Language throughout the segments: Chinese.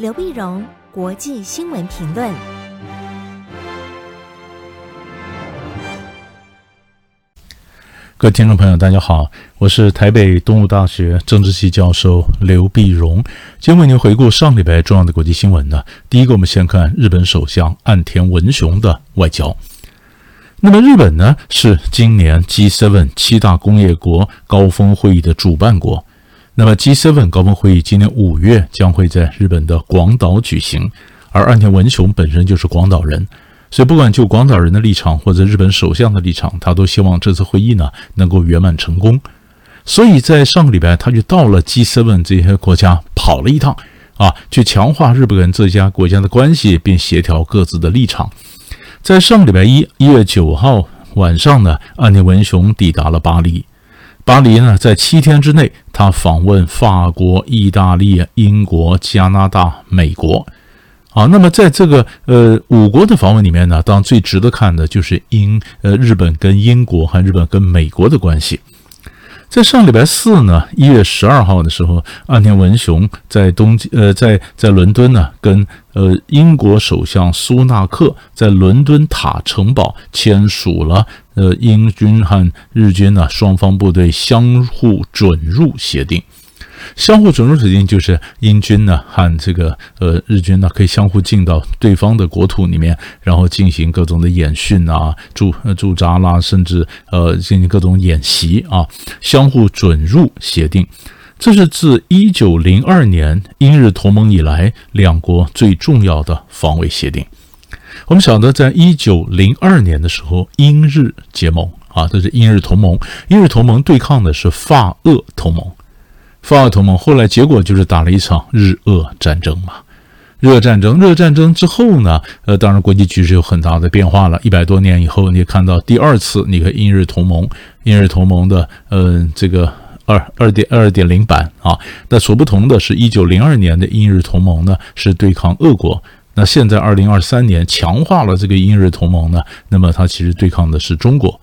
刘碧荣，国际新闻评论。各位听众朋友，大家好，我是台北东吴大学政治系教授刘碧荣，今天为您回顾上礼拜重要的国际新闻呢。第一个，我们先看日本首相岸田文雄的外交。那么日本呢，是今年 G7 七大工业国高峰会议的主办国。那么 G7 高峰会议今年五月将会在日本的广岛举行，而岸田文雄本身就是广岛人。所以，不管就广岛人的立场，或者日本首相的立场，他都希望这次会议呢能够圆满成功。所以在上个礼拜，他就到了 G7 这些国家跑了一趟，啊，去强化日本跟这家国家的关系，并协调各自的立场。在上个礼拜一，一月九号晚上呢，岸田文雄抵达了巴黎。巴黎呢，在七天之内，他访问法国、意大利、英国、加拿大、美国。好，那么在这个呃五国的访问里面呢，当然最值得看的就是英呃日本跟英国和日本跟美国的关系。在上礼拜四呢，一月十二号的时候，岸田文雄在东京呃在在伦敦呢，跟呃英国首相苏纳克在伦敦塔城堡签署了呃英军和日军呢双方部队相互准入协定。相互准入协定就是英军呢和这个呃日军呢可以相互进到对方的国土里面，然后进行各种的演训啊、驻驻扎啦，甚至呃进行各种演习啊。相互准入协定，这是自一九零二年英日同盟以来两国最重要的防卫协定。我们晓得，在一九零二年的时候，英日结盟啊，这是英日同盟。英日同盟对抗的是法俄同盟。法俄同盟后来结果就是打了一场日俄战争嘛，日俄战争，日俄战争之后呢，呃，当然国际局势有很大的变化了。一百多年以后，你看到第二次，你和英日同盟，英日同盟的，呃，这个二二点二点零版啊，那所不同的是，一九零二年的英日同盟呢是对抗俄国，那现在二零二三年强化了这个英日同盟呢，那么它其实对抗的是中国，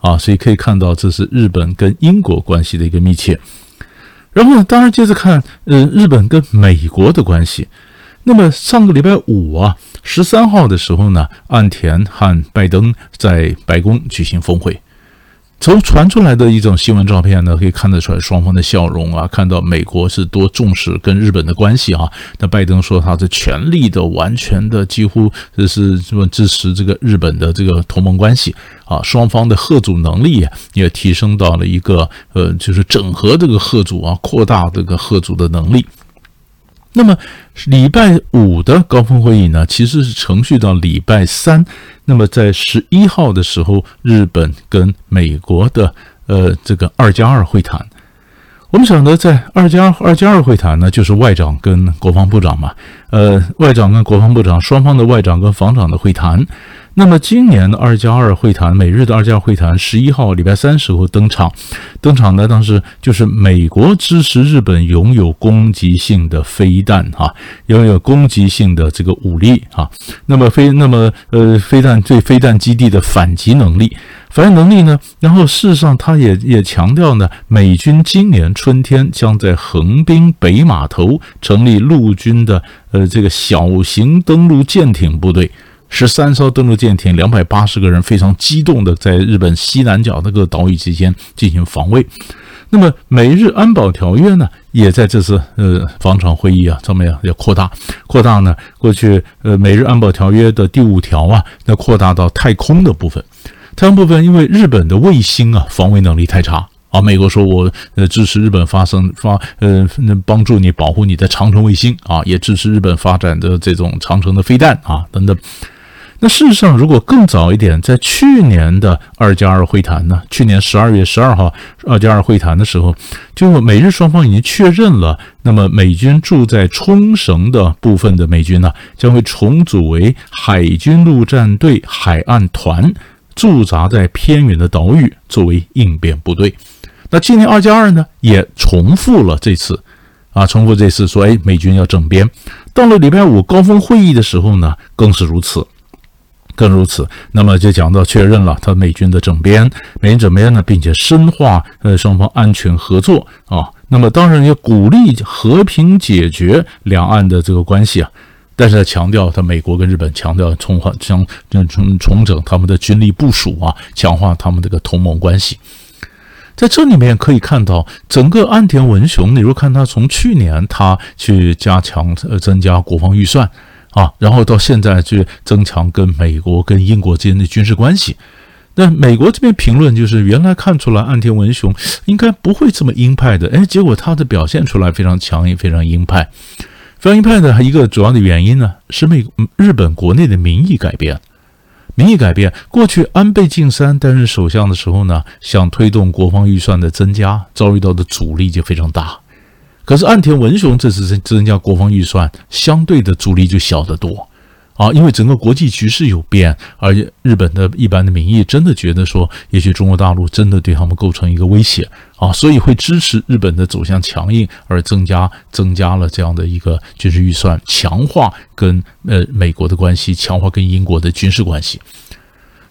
啊，所以可以看到这是日本跟英国关系的一个密切。然后呢，当然接着看，呃，日本跟美国的关系。那么上个礼拜五啊，十三号的时候呢，岸田和拜登在白宫举行峰会。从传出来的一种新闻照片呢，可以看得出来双方的笑容啊，看到美国是多重视跟日本的关系啊。那拜登说他是全力的、完全的，几乎就是这么支持这个日本的这个同盟关系啊。双方的吓阻能力也提升到了一个呃，就是整合这个吓阻啊，扩大这个吓阻的能力。那么礼拜五的高峰会议呢，其实是程序到礼拜三。那么在十一号的时候，日本跟美国的呃这个二加二会谈。我们想呢，在二加二加二会谈呢，就是外长跟国防部长嘛，呃，外长跟国防部长双方的外长跟防长的会谈。那么今年的二加二会谈，美日的二加二会谈，十一号礼拜三时候登场，登场呢当时就是美国支持日本拥有攻击性的飞弹哈，拥有攻击性的这个武力哈，那么飞那么呃飞弹对飞弹基地的反击能力，反击能力呢，然后事实上他也也强调呢，美军今年春天将在横滨北码头成立陆军的呃这个小型登陆舰艇部队。十三艘登陆舰艇，两百八十个人，非常激动的在日本西南角那个岛屿之间进行防卫。那么美日安保条约呢，也在这次呃防长会议啊上面要扩大，扩大呢，过去呃美日安保条约的第五条啊，那扩大到太空的部分。太空部分，因为日本的卫星啊防卫能力太差啊，美国说我呃支持日本发生发呃帮助你保护你的长城卫星啊，也支持日本发展的这种长城的飞弹啊等等。那事实上，如果更早一点，在去年的二加二会谈呢，去年十二月十二号二加二会谈的时候，就美日双方已经确认了，那么美军驻在冲绳的部分的美军呢，将会重组为海军陆战队海岸团，驻扎在偏远的岛屿，作为应变部队。那今年二加二呢，也重复了这次，啊，重复这次说，哎，美军要整编。到了礼拜五高峰会议的时候呢，更是如此。更如此，那么就讲到确认了他美军的整编，美军整编呢，并且深化呃双方安全合作啊。那么当然要鼓励和平解决两岸的这个关系啊，但是他强调，他美国跟日本强调重化将重重整他们的军力部署啊，强化他们这个同盟关系。在这里面可以看到，整个岸田文雄，你如果看他从去年他去加强呃增加国防预算啊，然后到现在去增强跟美国跟英国之间的军事关系，那美国这边评论就是原来看出来岸田文雄应该不会这么鹰派的，哎，结果他的表现出来非常强硬，非常鹰派。非常鹰派的一个主要的原因呢，是美日本国内的民意改变。民意改变，过去安倍晋三担任首相的时候呢，想推动国防预算的增加，遭遇到的阻力就非常大。可是岸田文雄这次增增加国防预算，相对的阻力就小得多。啊，因为整个国际局势有变，而且日本的一般的民意真的觉得说，也许中国大陆真的对他们构成一个威胁啊，所以会支持日本的走向强硬，而增加增加了这样的一个军事预算，强化跟呃美国的关系，强化跟英国的军事关系。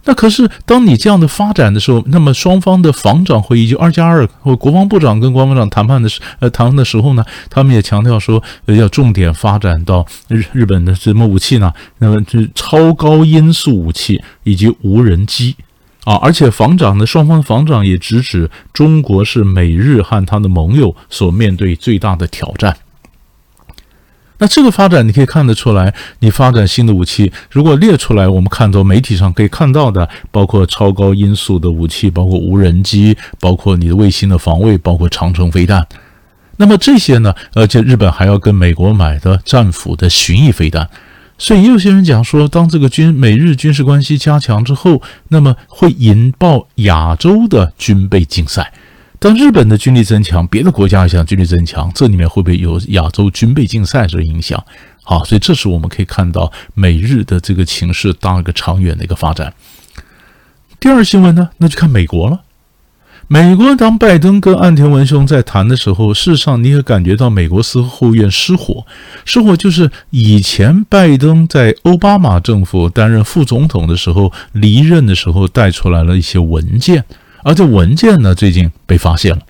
那可是，当你这样的发展的时候，那么双方的防长会议就二加二或国防部长跟国防部长谈判的时呃谈的时候呢，他们也强调说要重点发展到日日本的什么武器呢？那么就是超高音速武器以及无人机啊，而且防长的双方防长也直指中国是美日和他的盟友所面对最大的挑战。那这个发展你可以看得出来，你发展新的武器，如果列出来，我们看到媒体上可以看到的，包括超高音速的武器，包括无人机，包括你的卫星的防卫，包括长城飞弹。那么这些呢，而且日本还要跟美国买的战斧的巡弋飞弹。所以也有些人讲说，当这个军美日军事关系加强之后，那么会引爆亚洲的军备竞赛。当日本的军力增强，别的国家也想军力增强，这里面会不会有亚洲军备竞赛这个影响？好，所以这是我们可以看到美日的这个情势当一个长远的一个发展。第二新闻呢，那就看美国了。美国当拜登跟岸田文雄在谈的时候，事实上你也感觉到美国四合院失火，失火就是以前拜登在奥巴马政府担任副总统的时候离任的时候带出来了一些文件。而这文件呢，最近被发现了。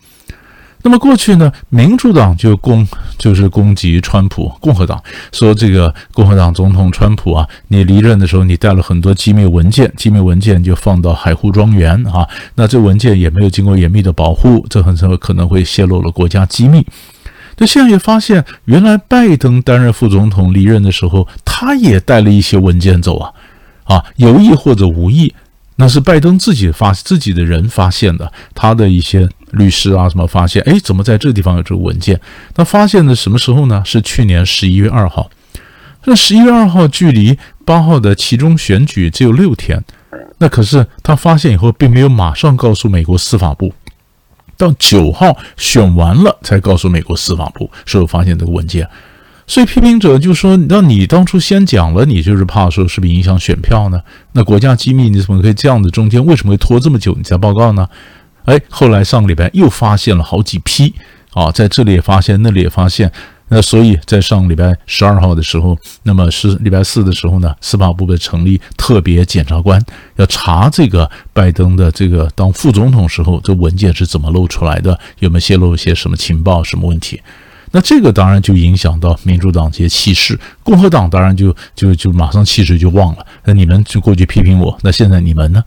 那么过去呢，民主党就攻就是攻击川普，共和党说这个共和党总统川普啊，你离任的时候你带了很多机密文件，机密文件就放到海湖庄园啊，那这文件也没有经过严密的保护，这很可能会泄露了国家机密。那现在也发现，原来拜登担任副总统离任的时候，他也带了一些文件走啊，啊，有意或者无意。那是拜登自己发自己的人发现的，他的一些律师啊什么发现，哎，怎么在这地方有这个文件？他发现的什么时候呢？是去年十一月二号。那十一月二号距离八号的其中选举只有六天，那可是他发现以后，并没有马上告诉美国司法部，到九号选完了才告诉美国司法部，说发现这个文件。所以批评者就说：“那你当初先讲了，你就是怕说是不是影响选票呢？那国家机密你怎么可以这样子？中间为什么会拖这么久你才报告呢？哎，后来上个礼拜又发现了好几批啊，在这里也发现，那里也发现。那所以在上个礼拜十二号的时候，那么是礼拜四的时候呢，司法部被成立特别检察官，要查这个拜登的这个当副总统时候这文件是怎么露出来的，有没有泄露一些什么情报，什么问题？”那这个当然就影响到民主党这些气势，共和党当然就就就马上气势就旺了。那你们就过去批评我，那现在你们呢？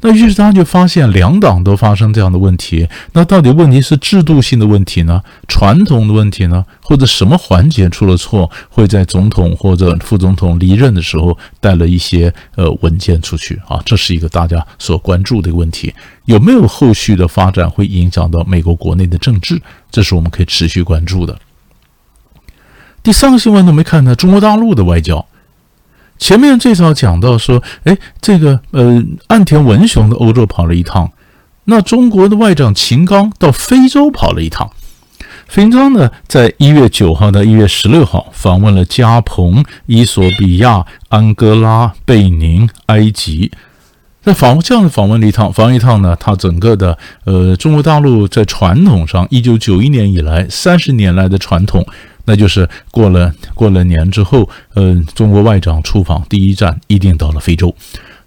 那于是他就发现两党都发生这样的问题。那到底问题是制度性的问题呢？传统的问题呢？或者什么环节出了错，会在总统或者副总统离任的时候带了一些呃文件出去啊？这是一个大家所关注的一个问题。有没有后续的发展会影响到美国国内的政治？这是我们可以持续关注的。第三个新闻呢，我们看到中国大陆的外交。前面最早讲到说，哎，这个呃，岸田文雄的欧洲跑了一趟，那中国的外长秦刚到非洲跑了一趟。秦刚呢，在一月九号到一月十六号访问了加蓬、伊索比亚、安哥拉、贝宁、埃及。那访这样的访问了一趟，访问一趟呢，他整个的呃，中国大陆在传统上，一九九一年以来三十年来的传统，那就是过了过了年之后，呃，中国外长出访第一站一定到了非洲。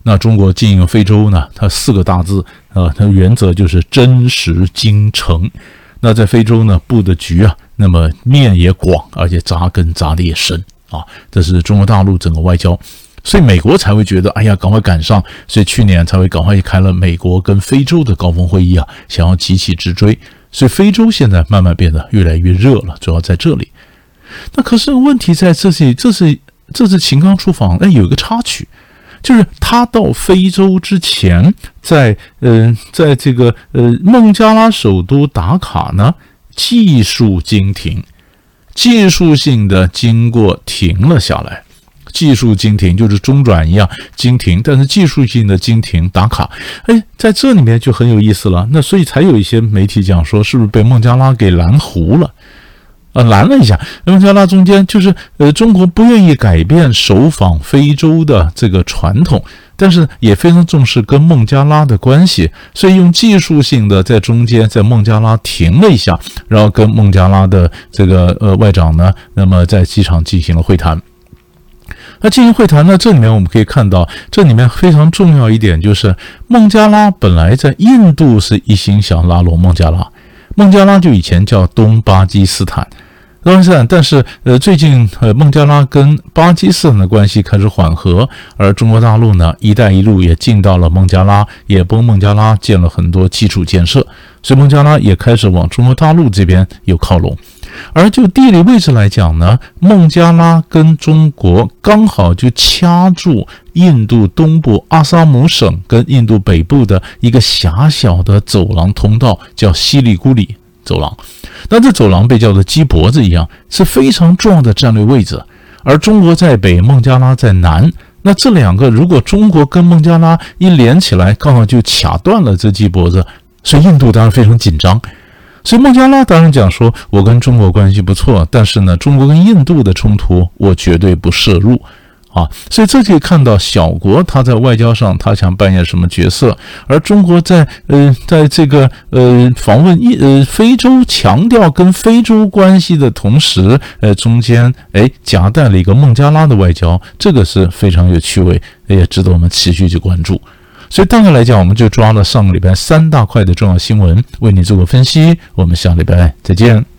那中国经营非洲呢，它四个大字啊，它原则就是真实、精诚。那在非洲呢，布的局啊，那么面也广，而且扎根扎的也深啊。这是中国大陆整个外交，所以美国才会觉得，哎呀，赶快赶上，所以去年才会赶快开了美国跟非洲的高峰会议啊，想要急起直追。所以非洲现在慢慢变得越来越热了，主要在这里。那可是问题在这些，这是这次秦刚出访，哎，有一个插曲。就是他到非洲之前，在呃，在这个呃孟加拉首都打卡呢，技术经停，技术性的经过停了下来，技术经停就是中转一样经停，但是技术性的经停打卡，哎，在这里面就很有意思了。那所以才有一些媒体讲说，是不是被孟加拉给拦糊了？呃，拦了一下，孟加拉中间就是，呃，中国不愿意改变首访非洲的这个传统，但是也非常重视跟孟加拉的关系，所以用技术性的在中间在孟加拉停了一下，然后跟孟加拉的这个呃外长呢，那么在机场进行了会谈。那进行会谈呢，这里面我们可以看到，这里面非常重要一点就是，孟加拉本来在印度是一心想拉拢孟加拉，孟加拉就以前叫东巴基斯坦。当然，但是呃，最近呃，孟加拉跟巴基斯坦的关系开始缓和，而中国大陆呢，“一带一路”也进到了孟加拉，也帮孟加拉建了很多基础建设，所以孟加拉也开始往中国大陆这边有靠拢。而就地理位置来讲呢，孟加拉跟中国刚好就掐住印度东部阿萨姆省跟印度北部的一个狭小的走廊通道，叫西里古里。走廊，那这走廊被叫做鸡脖子一样，是非常重要的战略位置。而中国在北，孟加拉在南，那这两个如果中国跟孟加拉一连起来，刚好就卡断了这鸡脖子，所以印度当然非常紧张。所以孟加拉当然讲说，我跟中国关系不错，但是呢，中国跟印度的冲突我绝对不涉入。啊，所以这可以看到，小国他在外交上他想扮演什么角色，而中国在呃，在这个呃访问一呃非洲，强调跟非洲关系的同时，呃中间哎夹带了一个孟加拉的外交，这个是非常有趣味，也值得我们持续去关注。所以大概来讲，我们就抓了上个礼拜三大块的重要新闻，为你做个分析。我们下礼拜再见。